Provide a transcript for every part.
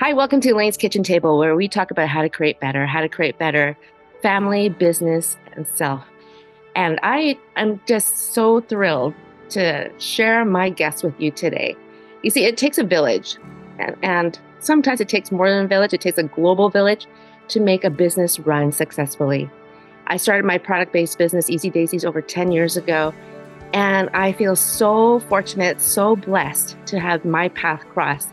Hi, welcome to Elaine's Kitchen Table, where we talk about how to create better, how to create better family, business, and self. And I am just so thrilled to share my guest with you today. You see, it takes a village, and, and sometimes it takes more than a village, it takes a global village to make a business run successfully. I started my product based business, Easy Daisies, over 10 years ago. And I feel so fortunate, so blessed to have my path cross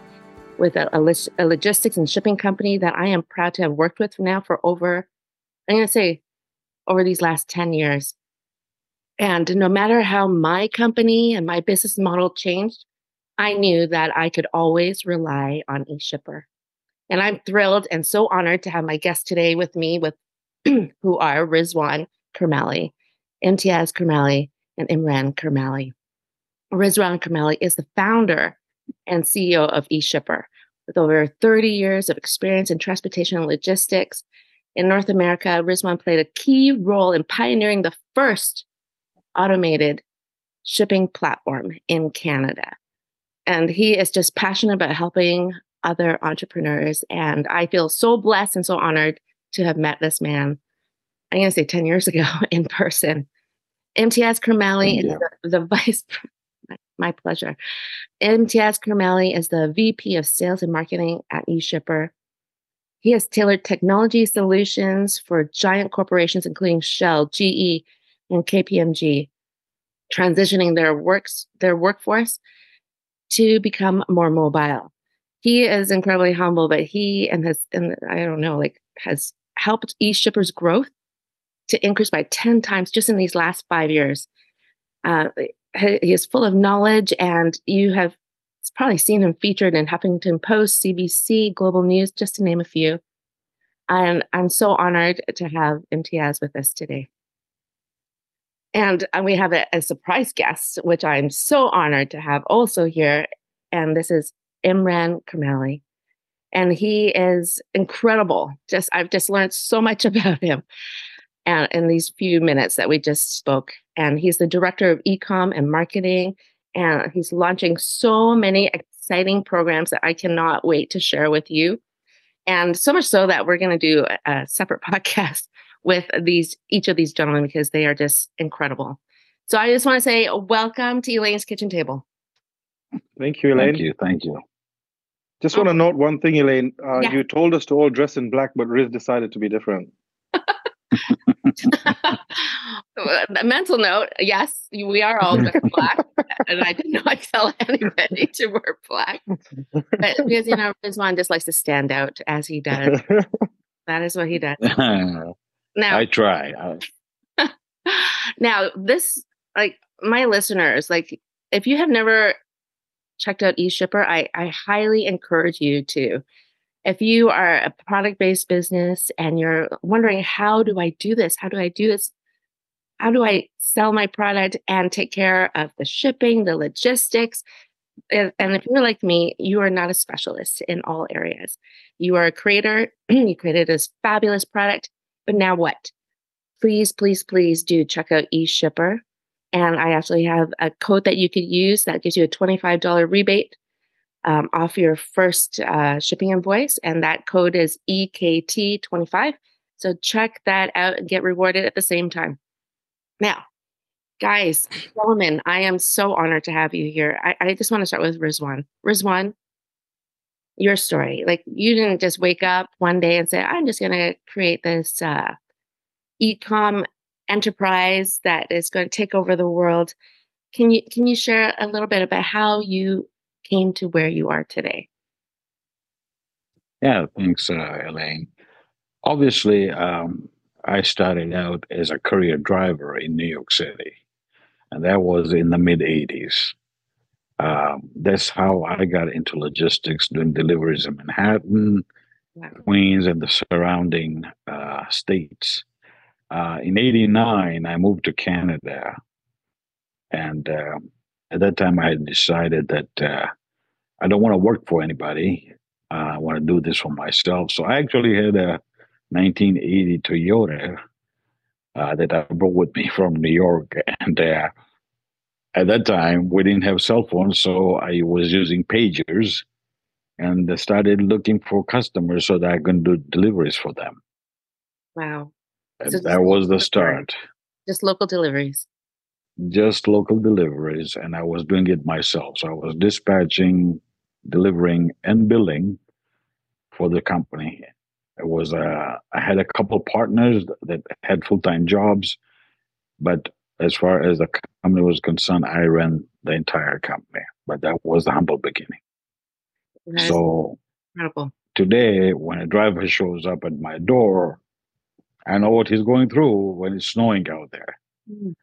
with a, a, a, logistics and shipping company that I am proud to have worked with now for over, I'm going to say, over these last 10 years. And no matter how my company and my business model changed, I knew that I could always rely on eShipper. And I'm thrilled and so honored to have my guests today with me, with who are Rizwan Kermali, Imtiaz Kermali, and Imran Kermali. Rizwan Kermali is the founder and CEO of eShipper. With over 30 years of experience in transportation and logistics in North America, Rizwan played a key role in pioneering the first automated shipping platform in Canada. And he is just passionate about helping other entrepreneurs. And I feel so blessed and so honored to have met this man, I'm going to say 10 years ago in person. Imtiaz Kermali is the, the vice my pleasure. Imtiaz Kermali is the VP of Sales and Marketing at eShipper. He has tailored technology solutions for giant corporations, including Shell, GE, and KPMG, transitioning their works their workforce to become more mobile. He is incredibly humble, but he and has and I don't know, like has helped eShipper's growth to increase by 10 times just in these last five years. Uh, he is full of knowledge, and you have probably seen him featured in Huffington Post, CBC, Global News, just to name a few. And I'm so honored to have Imtiaz with us today. And uh, we have a, a, surprise guest, which I'm so honored to have also here. And this is Imran Kermali. And he is incredible. Just I've just learned so much about him and in these few minutes that we just spoke. And he's the director of ecom and marketing, and he's launching so many exciting programs that I cannot wait to share with you. And so much so that we're going to do a, separate podcast with these each of these gentlemen because they are just incredible. So I just want to say welcome to Elaine's Kitchen Table. Thank you, Elaine. Thank you. Thank you. Just want to note one thing, Elaine. Uh, yeah. You told us to all dress in black, but Riz decided to be different. mental note yes we are all black and i did not tell anybody to wear black. But because you know rizwan just likes to stand out as he does. That is what he does. Now i try. Now this like my listeners like if you have never checked out eShipper, I, I highly encourage you to if you are a product based business and you're wondering, how do I do this? How do I do this? How do I sell my product and take care of the shipping, the logistics? And if you're like me, you are not a specialist in all areas. You are a creator, you created this fabulous product, but now what? Please, please, please do check out eShipper. And I actually have a code that you could use that gives you a $25 rebate um, off your first uh, shipping invoice, and that code is EKT25. So check that out and get rewarded at the same time. Now, guys, gentlemen, I am so honored to have you here. I, I just want to start with Rizwan. Rizwan, your story. Like you didn't just wake up one day and say, I'm just going to create this uh, e-com enterprise that is going to take over the world. Can you can you share a little bit about how you came to where you are today? Yeah, thanks, uh, Elaine. Obviously, um, I started out as a courier driver in New York City, and that was in the mid 80s. Um, that's how I got into logistics, doing deliveries in Manhattan, wow. Queens and the surrounding uh, states. Uh, in '89, I moved to Canada, and uh, at that time, I had decided that uh, I don't want to work for anybody. Uh, I want to do this for myself. So I actually had a 1980 Toyota uh, that I brought with me from New York, and uh, at that time we didn't have cell phones, so I was using pagers, and I started looking for customers so that I can do deliveries for them. Wow! So that was the start. Just local deliveries. Just local deliveries, and I was doing it myself. So I was dispatching, delivering, and billing for the company. It was uh, I had a couple partners that had full time jobs, but as far as the company was concerned, I ran the entire company. But that was the humble beginning. so incredible. Today, when a driver shows up at my door, I know what he's going through when it's snowing out there. Mm.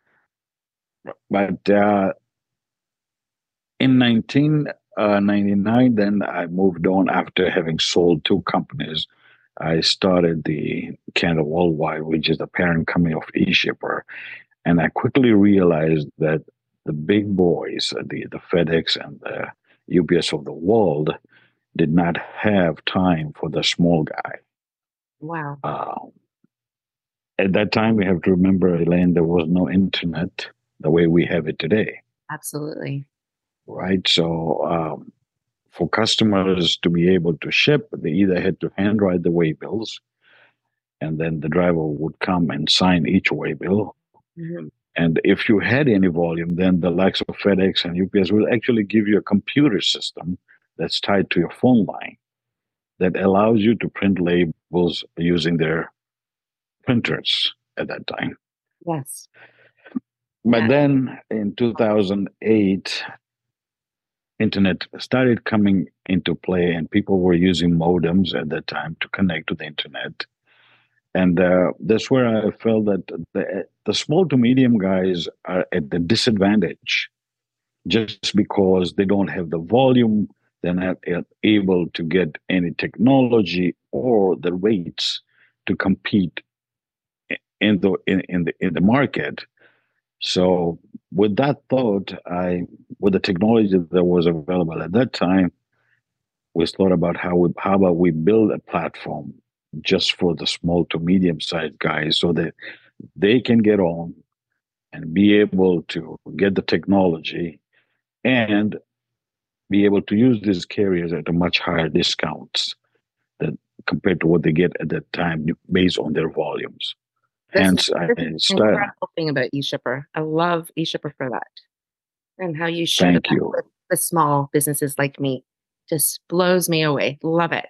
But uh, in 1999, uh, then I moved on after having sold two companies. I started the Canada Worldwide, which is the parent company of eShipper. And I quickly realized that the big boys, the, the FedEx and the UPS of the world, did not have time for the small guy. Wow. Uh, at that time, we have to remember, Elaine, there was no internet the way we have it today. Absolutely. Right. So, um, for customers to be able to ship, they either had to handwrite the way bills, and then the driver would come and sign each waybill. Mm-hmm. And if you had any volume, then the likes of FedEx and UPS will actually give you a computer system that's tied to your phone line that allows you to print labels using their printers at that time. Yes. But then in 2008, internet started coming into play and people were using modems at that time to connect to the internet. And uh, that's where i felt that the, the small to medium guys are at the disadvantage just because they don't have the volume they're not able to get any technology or the rates to compete in the in, in the in the market so with that thought, I with the technology that was available at that time, we thought about how we how about we build a platform just for the small to medium sized guys so that they can get on and be able to get the technology and be able to use these carriers at a much higher discounts that compared to what they get at that time based on their volumes. Hence, I started. Incredible thing about eShipper. I love eShipper for that, and how you share Thank you. with the small businesses like me. Just blows me away. Love it.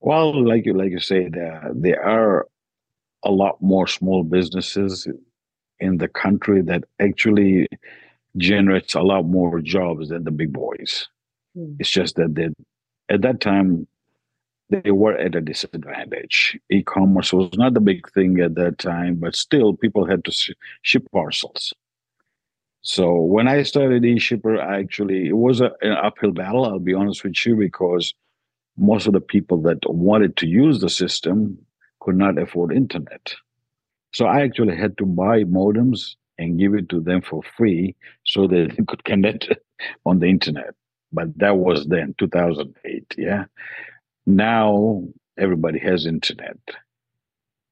Well, like you like you say, there there are a lot more small businesses in the country that actually generates a lot more jobs than the big boys. Hmm. It's just that they, at that time they were at a disadvantage. E-commerce was not the big thing at that time, but still people had to ship parcels. So when I started eShipper, I actually it was a, an uphill battle. I'll be honest with you, because most of the people that wanted to use the system could not afford internet. So I actually had to buy modems and give it to them for free so that they could connect on the internet. But that was then 2008. Yeah. Now everybody has internet.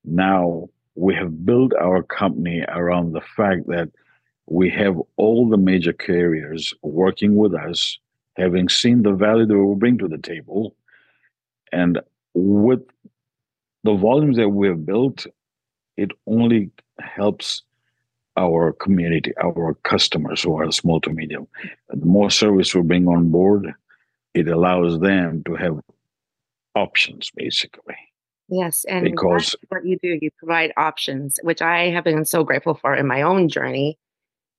Now we have built our company around the fact that we have all the major carriers working with us, having seen the value that we bring to the table. And with the volumes that we have built, it only helps our community, our customers who are small to medium. The more service we bring on board, it allows them to have options basically. Yes, and because what you do, you provide options, which I have been so grateful for in my own journey.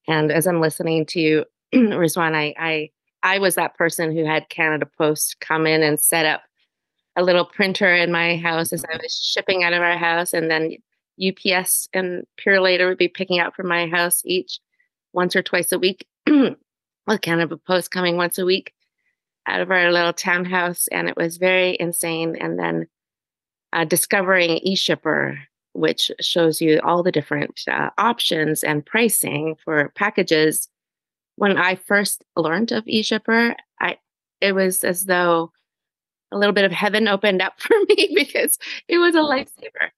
And as I'm listening to you, Rizwan, I, I I was that person who had Canada Post come in and set up a little printer in my house as I mm-hmm. was shipping out of our house, and then UPS and Purolator would be picking out from my house each once or twice a week, with Canada Post coming once a week. Out of our little townhouse, and it was very insane. And then uh, discovering eShipper, which shows you all the different uh, options and pricing for packages. When I first learned of eShipper, I it was as though a little bit of heaven opened up for me because it was a lifesaver.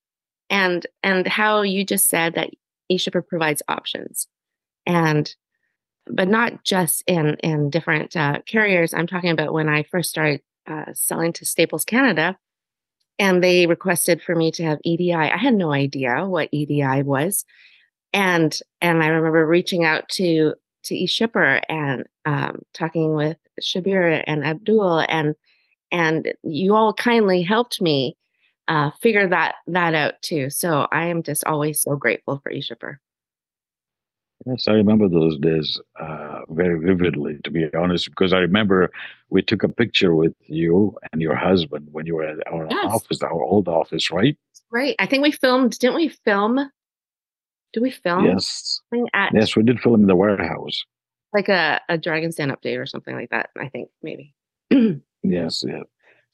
And and how you just said that eShipper provides options, and but not just in in different uh, carriers. I'm talking about when I first started uh, selling to Staples Canada, and they requested for me to have EDI. I had no idea what EDI was, and and I remember reaching out to to eShipper and um, talking with Shabir and Abdul, and and you all kindly helped me uh, figure that that out too. So I am just always so grateful for eShipper. Yes, I remember those days uh, very vividly, to be honest, because I remember we took a picture with you and your husband when you were at our yes. office, our old office, right? Right. I think we filmed, didn't we film? Did we film? Yes. At, yes, we did film in the warehouse. Like a, a Dragon's Den update or something like that, I think, maybe. yes, yeah.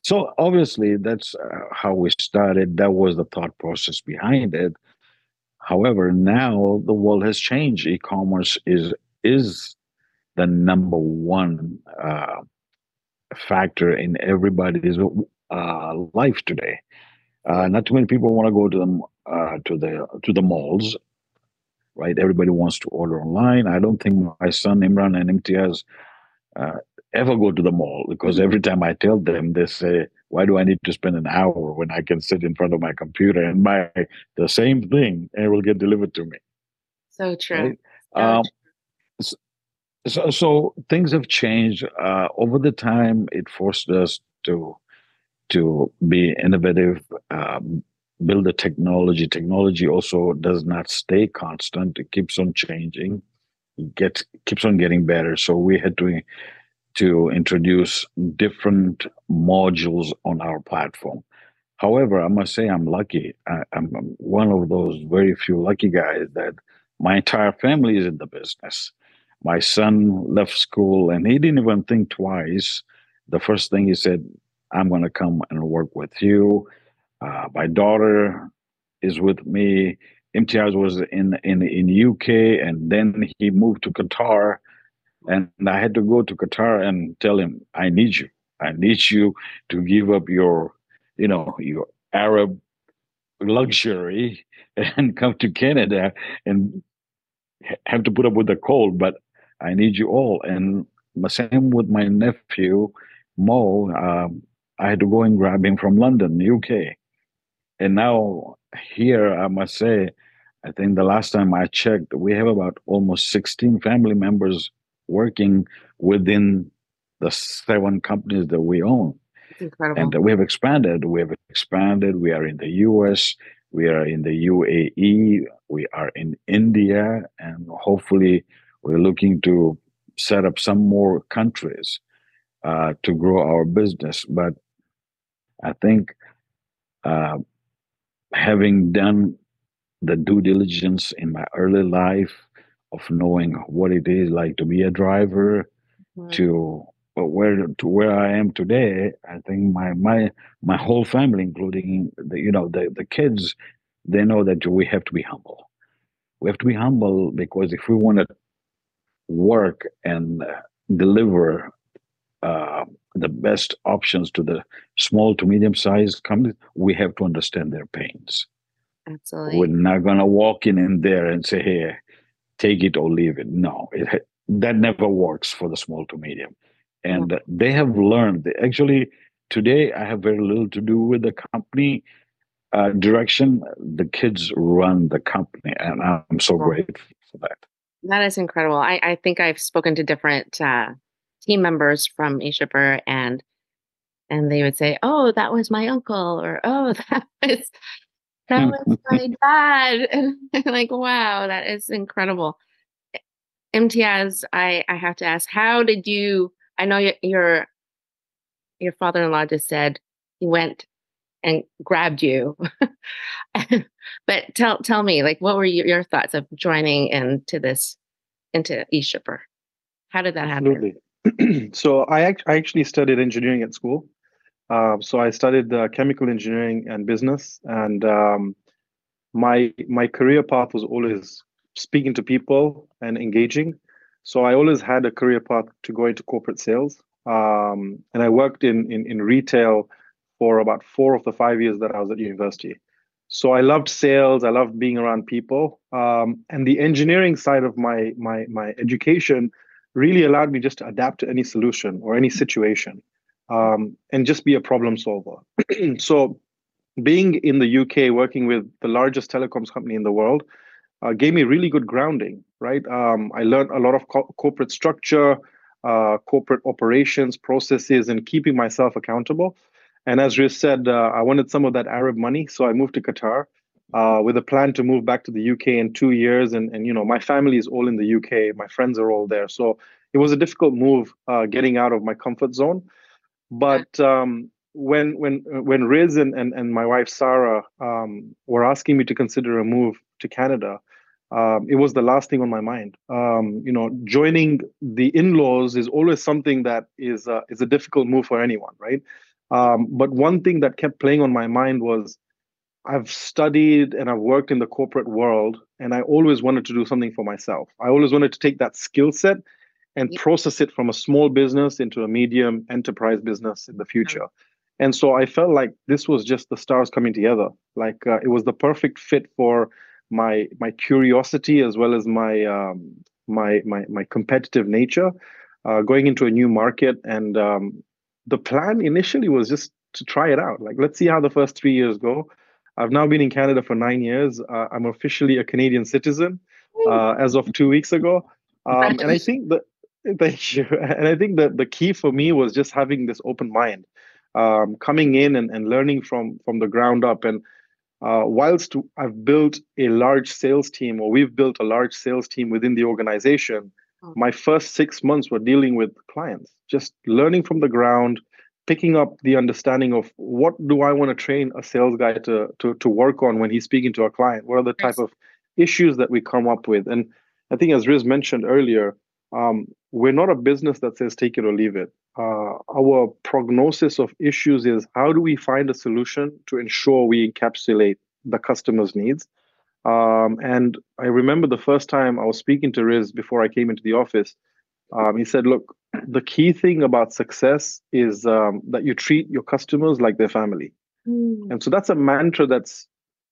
So obviously, that's uh, how we started. That was the thought process behind it However, now the world has changed. E-commerce is is the number one uh, factor in everybody's uh, life today. Uh, not too many people want to go to them uh, to the to the malls, right? Everybody wants to order online. I don't think my son Imran and Imtiaz uh, ever go to the mall because every time I tell them, they say, why do I need to spend an hour when I can sit in front of my computer and buy the same thing and it will get delivered to me? So true. Right? Um, so, so things have changed uh, over the time. It forced us to to be innovative, um, build the technology. Technology also does not stay constant; it keeps on changing, it gets keeps on getting better. So we had to to introduce different modules on our platform. However, I must say I'm lucky. I, am one of those very few lucky guys that my entire family is in the business. My son left school and he didn't even think twice. The first thing he said, I'm going to come and work with you. Uh, my daughter is with me. Imtiaz was in, in, in UK and then he moved to Qatar and I had to go to Qatar and tell him, I need you. I need you to give up your, you know, your Arab luxury and come to Canada and have to put up with the cold, but I need you all. And the same with my nephew, Mo. Um, I had to go and grab him from London, UK. And now here, I must say, I think the last time I checked, we have about almost 16 family members working within the seven companies that we own. Incredible. And we have expanded. We have expanded. We are in the US, we are in the UAE, we are in India, and hopefully we're looking to set up some more countries uh, to grow our business. But I think uh, having done the due diligence in my early life, of knowing what it is like to be a driver right. to where to where I am today, I think my my my whole family, including the you know the the kids, they know that we have to be humble. We have to be humble because if we want to work and deliver uh, the best options to the small to medium sized companies, we have to understand their pains. Absolutely. We're not gonna walk in in there and say, "Hey, take it or leave it. No, it, that never works for the small to medium. And yeah. they have learned. Actually, today I have very little to do with the company uh, direction. The kids run the company, and I'm so grateful for that. That is incredible. I, I think I've spoken to different uh, team members from eShipper, and and they would say, "Oh, that was my uncle," or "Oh, that was that was my dad. And like, wow, that is incredible. Imtiaz, I, I have to ask, how did you, I know your, your father-in-law just said he went and grabbed you. but tell, tell me, like, what were your, your thoughts of joining into this, into eShipper? How did that happen? Absolutely. so I, act- I actually studied engineering at school. Uh, so I studied uh, chemical engineering and business, and um, my my career path was always speaking to people and engaging. So I always had a career path to go into corporate sales, um, and I worked in, in in retail for about four of the five years that I was at university. So I loved sales. I loved being around people, um, and the engineering side of my my my education really allowed me just to adapt to any solution or any situation um, and just be a problem solver. so, being in the UK, working with the largest telecoms company in the world, uh, gave me really good grounding, right? Um, I learned a lot of co- corporate structure, uh, corporate operations, processes, and keeping myself accountable. And as Riz said, uh, I wanted some of that Arab money, so I moved to Qatar uh, with a plan to move back to the UK in two years. And, and you know, my family is all in the UK. My friends are all there. So it was a difficult move uh, getting out of my comfort zone. But um, when when when Riz and, and, and my wife Sarah um, were asking me to consider a move to Canada, um, it was the last thing on my mind. Um, you know, joining the in-laws is always something that is uh, is a difficult move for anyone, right? Um, but one thing that kept playing on my mind was I've studied and I've worked in the corporate world, and I always wanted to do something for myself. I always wanted to take that skill set and process it from a small business into a medium enterprise business in the future. And so I felt like this was just the stars coming together. Like uh, it was the perfect fit for my my curiosity as well as my um, my, my my competitive nature, uh, going into a new market. And um, the plan initially was just to try it out. Like let's see how the first three years go I've now been in Canada for nine years. Uh, I'm officially a Canadian citizen uh, as of two weeks ago. Um, and I think that thank you. And I think that the key for me was just having this open mind, um, coming in and, and learning from from the ground up. And uh, whilst I've built a large sales team, or we've built a large sales team within the organization, oh. my first six months were dealing with clients, just learning from the ground, picking up the understanding of what do I want to train a sales guy to to to work on when he's speaking to a client? What are the type of issues that we come up with? And I think as Riz mentioned earlier, um, we're not a business that says take it or leave it. Uh, our prognosis of issues is how do we find a solution to ensure we encapsulate the customer's needs. Um, and I remember the first time I was speaking to Riz before I came into the office. Um, he said, "Look, the key thing about success is um, that you treat your customers like their family. Mm. And so that's a mantra that's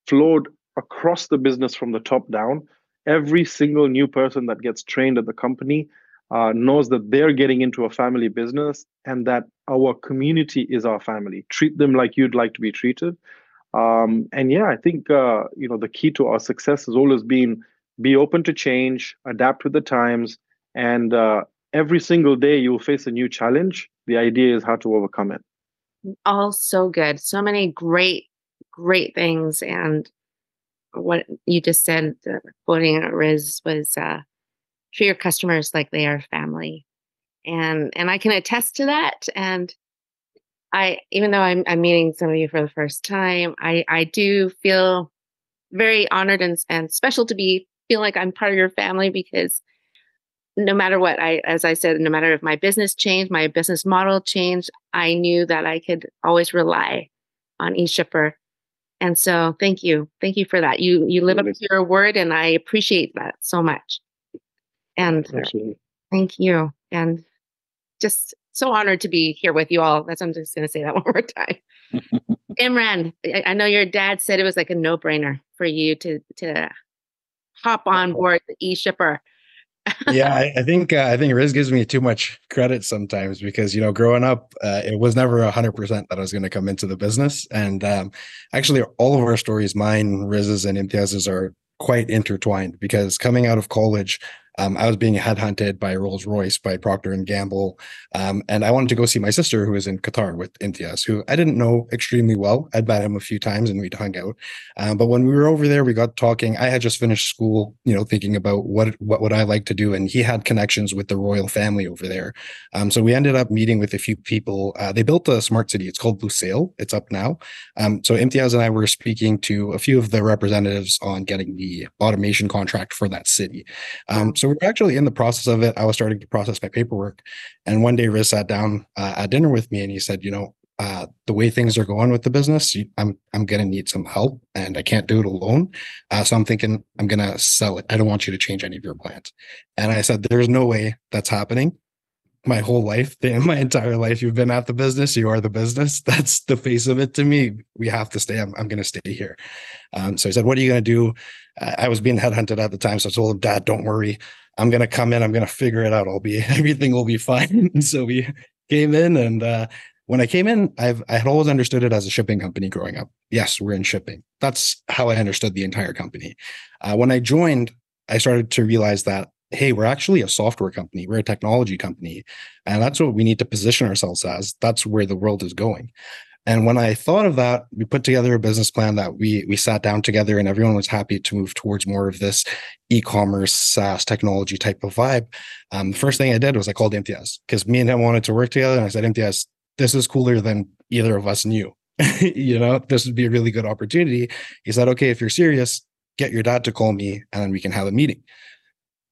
flowed across the business from the top down. Every single new person that gets trained at the company uh, knows that they're getting into a family business and that our community is our family. Treat them like you'd like to be treated. Um, and yeah, I think uh, you know the key to our success has always been be open to change, adapt with the times, and uh, every single day you'll face a new challenge. The idea is how to overcome it. All so good. So many great, great things. And what you just said, uh, quoting Riz, was uh, treat your customers like they are family. And and I can attest to that. And I, even though I'm, I'm meeting some of you for the first time, I, I do feel very honored and, and special to be feel like I'm part of your family because no matter what i as i said no matter if my business changed my business model changed i knew that i could always rely on eShipper and so thank you thank you for that. You you live up to your word and i appreciate that so much. And Absolutely. thank you and just so honored to be here with you all. That's i'm just going to say that one more time. Imran I, I know your dad said it was like a no-brainer for you to to hop on board the eShipper yeah, I, I think uh, I think Riz gives me too much credit sometimes because you know growing up, uh, it was never hundred percent that I was going to come into the business, and um, actually all of our stories, mine, Riz's, and Imtiaz's, are quite intertwined because coming out of college, um, I was being headhunted by Rolls Royce, by Procter and Gamble, um, and I wanted to go see my sister who was in Qatar with Imtiaz, who I didn't know extremely well. I'd met him a few times and we'd hung out, um, but when we were over there, we got talking. I had just finished school, you know, thinking about what what would I like to do, and he had connections with the royal family over there. Um, so we ended up meeting with a few people. Uh, they built a smart city. It's called Lusail. It's up now. Um, so Imtiaz and I were speaking to a few of the representatives on getting the automation contract for that city. Um, so so we are actually in the process of it. I was starting to process my paperwork, and one day Riz sat down uh, at dinner with me, and he said, "You know, uh, the way things are going with the business, I'm I'm going to need some help, and I can't do it alone. Uh, so I'm thinking I'm going to sell it. I don't want you to change any of your plans." And I said, "There's no way that's happening." My whole life, my entire life, you've been at the business. You are the business. That's the face of it to me. We have to stay. I'm, I'm going to stay here. Um, so I said, "What are you going to do?" I was being headhunted at the time, so I told him, "Dad, don't worry. I'm going to come in. I'm going to figure it out. I'll be everything will be fine." so we came in and uh, when I came in, I've I had always understood it as a shipping company growing up. Yes, we're in shipping. That's how I understood the entire company. Uh, when I joined, I started to realize that hey, we're actually a software company. We're a technology company, and that's what we need to position ourselves as. That's where the world is going. And when I thought of that, we put together a business plan that we we sat down together, and everyone was happy to move towards more of this e-commerce SaaS technology type of vibe. Um, the first thing I did was I called Imtiaz because me and him wanted to work together, and I said, Imtiaz, this is cooler than either of us knew. you know, this would be a really good opportunity. He said, okay, if you're serious, get your dad to call me and then we can have a meeting.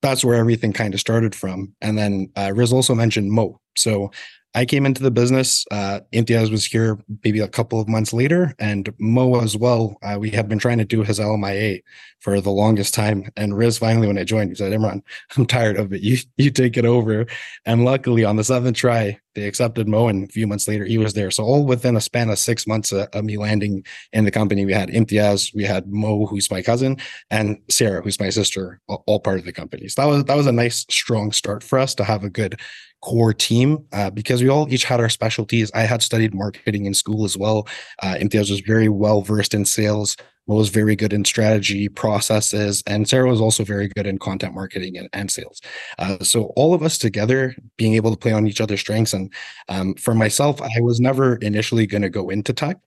That's where everything kind of started from. And then uh, Riz also mentioned Mo. So I came into the business. Uh, Imtiaz was here maybe a couple of months later, and Mo as well. Uh, we had been trying to do his LMIA for the longest time. And Riz finally, when I joined, he said, Imran, I'm tired of it. You you take it over. And luckily, on the seventh try, they accepted Mo, and a few months later, he was there. So all within a span of six months of, of me landing in the company, we had Imtiaz, we had Mo, who's my cousin, and Sarah, who's my sister, all part of the company. So that was that was a nice, strong start for us to have a good core team uh, because we all each had our specialties. I had studied marketing in school as well. Uh, Imtiaz was very well versed in sales. was very good in strategy processes, and Sarah was also very good in content marketing and, and sales. Uh, so all of us together being able to play on each other's strengths. And um, for myself, I was never initially going to go into tech.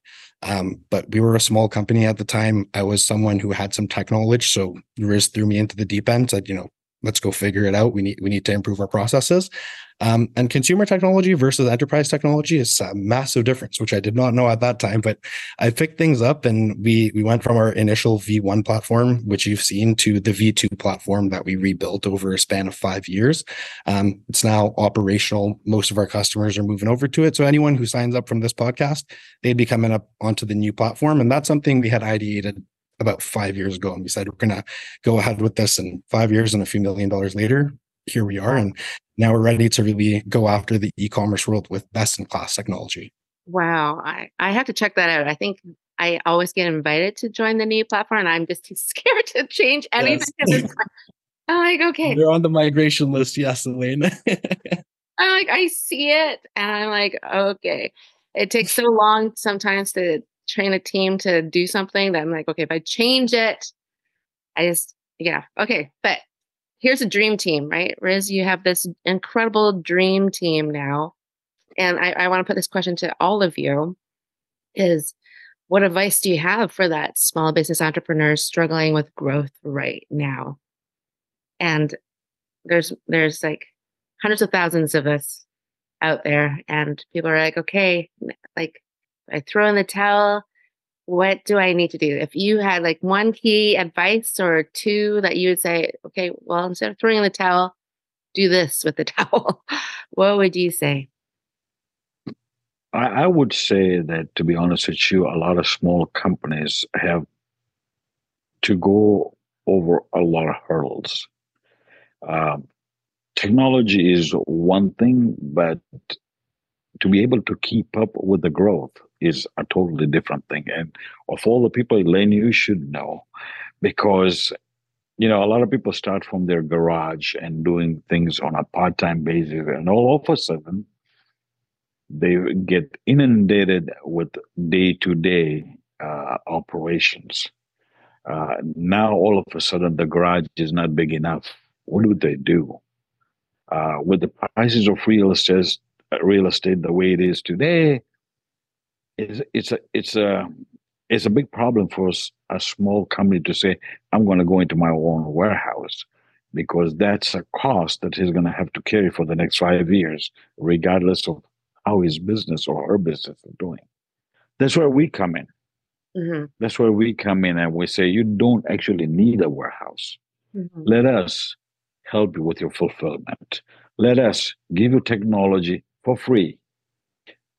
Um, but we were a small company at the time. I was someone who had some tech knowledge. So Riz threw me into the deep end, said, you know, let's go figure it out. We need we need to improve our processes. Um, and consumer technology versus enterprise technology is a massive difference, which I did not know at that time. But I picked things up, and we we went from our initial V1 platform, which you've seen, to the V2 platform that we rebuilt over a span of five years. Um, it's now operational. Most of our customers are moving over to it. So anyone who signs up from this podcast, they'd be coming up onto the new platform, and that's something we had ideated about five years ago and we said we're going to go ahead with this and five years and a few million dollars later here we are and now we're ready to really go after the e-commerce world with best in class technology wow I, I have to check that out i think i always get invited to join the new platform and i'm just too scared to change anything yes. i'm like okay they're on the migration list yes Elena. i'm like i see it and i'm like okay it takes so long sometimes to train a team to do something that I'm like, okay, if I change it, I just, yeah, okay. But here's a dream team, right? Riz, you have this incredible dream team now. And I, I want to put this question to all of you is what advice do you have for that small business entrepreneur struggling with growth right now? And there's there's like hundreds of thousands of us out there and people are like, okay, like I throw in the towel. What do I need to do? If you had like one key advice or two that you would say, okay, well, instead of throwing in the towel, do this with the towel, what would you say? I, I would say that, to be honest with you, a lot of small companies have to go over a lot of hurdles. Um, technology is one thing, but to be able to keep up with the growth is a totally different thing. And of all the people, Elaine, you should know because you know a lot of people start from their garage and doing things on a part-time basis, and all of a sudden they get inundated with day-to-day uh, operations. Uh, now all of a sudden the garage is not big enough. What do they do? Uh, with the prices of real estate, real estate the way it is today, it's it's a it's a it's a big problem for a small company to say I'm going to go into my own warehouse because that's a cost that he's going to have to carry for the next five years, regardless of how his business or her business is doing. That's where we come in. Mm-hmm. That's where we come in and we say you don't actually need a warehouse. Mm-hmm. Let us help you with your fulfillment. Let us give you technology for free.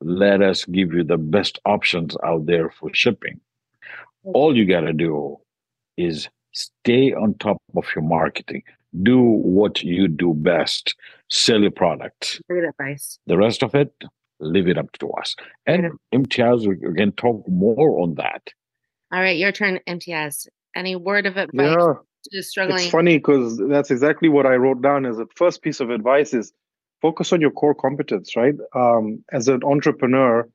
Let us give you the best options out there for shipping. All you got to do is stay on top of your marketing. Do what you do best. Sell your product. Great advice. The rest of it, leave it up to us. And Imtiaz, we can talk more on that. All right, your turn, Imtiaz. Any word of advice Yeah, to struggling? it's funny because that's exactly what I wrote down as a first piece of advice is focus on your core competence, right? Um, as an entrepreneur,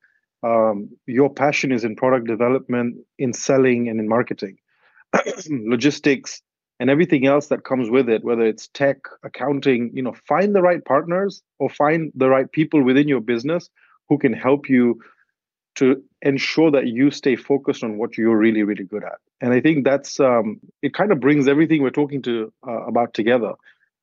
um, your passion is in product development, in selling, and in marketing, logistics, and everything else that comes with it, whether it's tech, accounting, you know, find the right partners or find the right people within your business who can help you to ensure that you stay focused on what you're really, really good at. And I think that's um, it. Kind of brings everything we're talking to uh, about together.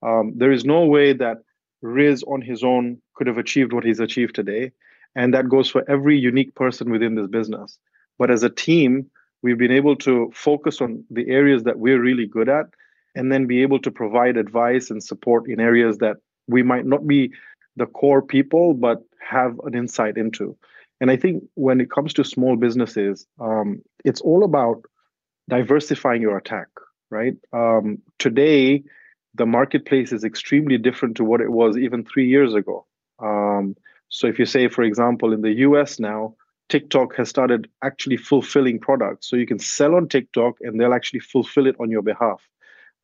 Um, there is no way that Riz on his own could have achieved what he's achieved today, and that goes for every unique person within this business. But as a team, we've been able to focus on the areas that we're really good at, and then be able to provide advice and support in areas that we might not be the core people, but have an insight into. And I think when it comes to small businesses, um, it's all about diversifying your attack, right? Um, today, the marketplace is extremely different to what it was even three years ago. Um, so, if you say, for example, in the US now, TikTok has started actually fulfilling products. So, you can sell on TikTok and they'll actually fulfill it on your behalf.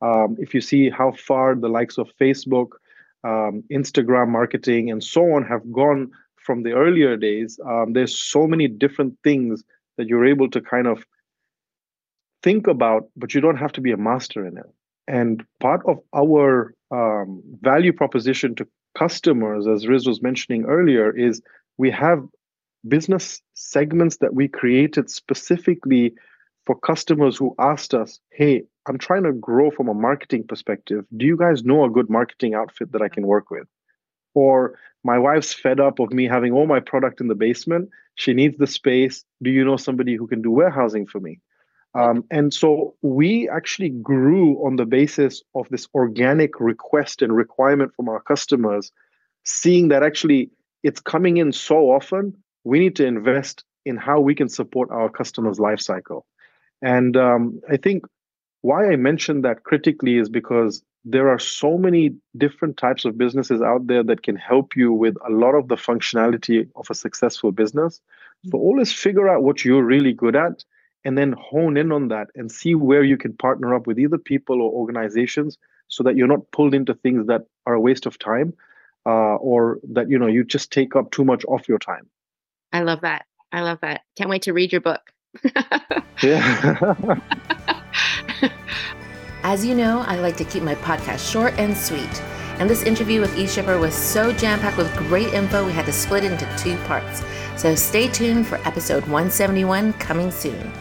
Um, if you see how far the likes of Facebook, um, Instagram marketing, and so on have gone from the earlier days, um, there's so many different things that you're able to kind of think about, but you don't have to be a master in it. And part of our um, value proposition to customers, as Riz was mentioning earlier, is we have business segments that we created specifically for customers who asked us, Hey, I'm trying to grow from a marketing perspective. Do you guys know a good marketing outfit that I can work with? Or my wife's fed up of me having all my product in the basement. She needs the space. Do you know somebody who can do warehousing for me? Um, and so we actually grew on the basis of this organic request and requirement from our customers, seeing that actually it's coming in so often, we need to invest in how we can support our customers' life cycle. And um, I think why I mentioned that critically is because there are so many different types of businesses out there that can help you with a lot of the functionality of a successful business. So always figure out what you're really good at and then hone in on that and see where you can partner up with either people or organizations so that you're not pulled into things that are a waste of time uh, or that you know you just take up too much of your time I love that. I love that. Can't wait to read your book. yeah As you know, I like to keep my podcast short and sweet. And this interview with eShipper was so jam packed with great info, we had to split it into two parts. So stay tuned for episode 171 coming soon.